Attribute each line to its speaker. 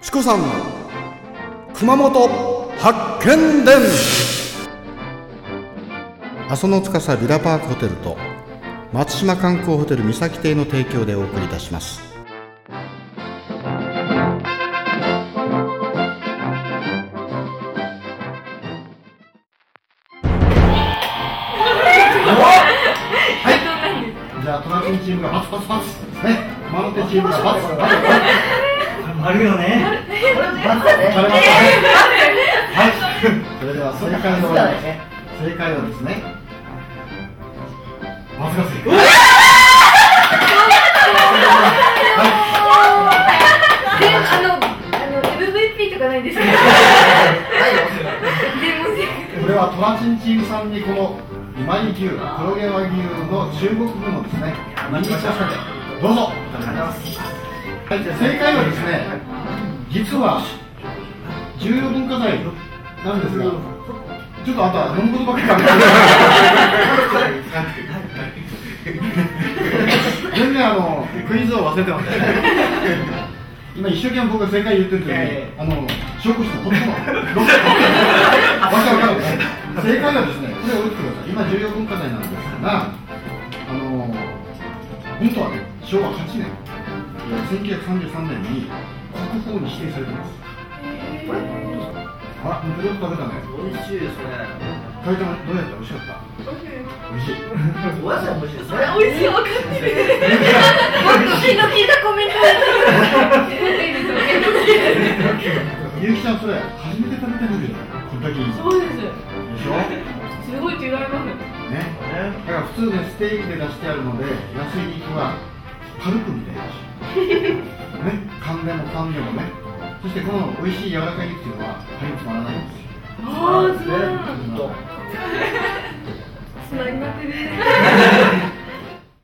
Speaker 1: チコさん熊本発見伝。阿蘇の司ビラパークホテルと松島観光ホテル三崎邸の提供でお送りいたします。はい。じゃあトラキンチームがバツバツバツね。熊本チームがバツバツバツ
Speaker 2: あるよね。
Speaker 1: はい。それでは正解の正解はですね。これはトラチンチームさんにこの今井牛黒毛和牛の中国部のですね。ミニチャサで。どうぞはい、じゃあ正解はですね実は重要文化財なんですがちょっとあとは飲むことばっかり考えて全然あのクイズを忘れてます。ね今一生懸命僕が正解言ってる時に、あの証拠してこっちも。わかるわかる。正解はですねこれを打ってください。今重要文化財なんですがあの本当はね昭和8年。えー1933年に国宝に指定されてますあら、もうちょっと食べたね
Speaker 2: 美味しいですね。
Speaker 1: どうやった？美味しかった？美味しい
Speaker 2: お野菜も美味しいですね。
Speaker 3: 美味しい分かってる。もっと気の利いたコメント。
Speaker 1: ゆうきちゃんそれ初めて食べたんだけどこんだけいいでしょ
Speaker 3: そうです。すごい違います。
Speaker 1: ねだから普通ねステーキで出してあるので安い肉はパルプみたいだしね噛んでも噛んでもねそしてこの美味しい柔らかい肉っていうのは歯に詰まらないんですよ
Speaker 3: ああ、そう。
Speaker 2: と。
Speaker 3: つながってる。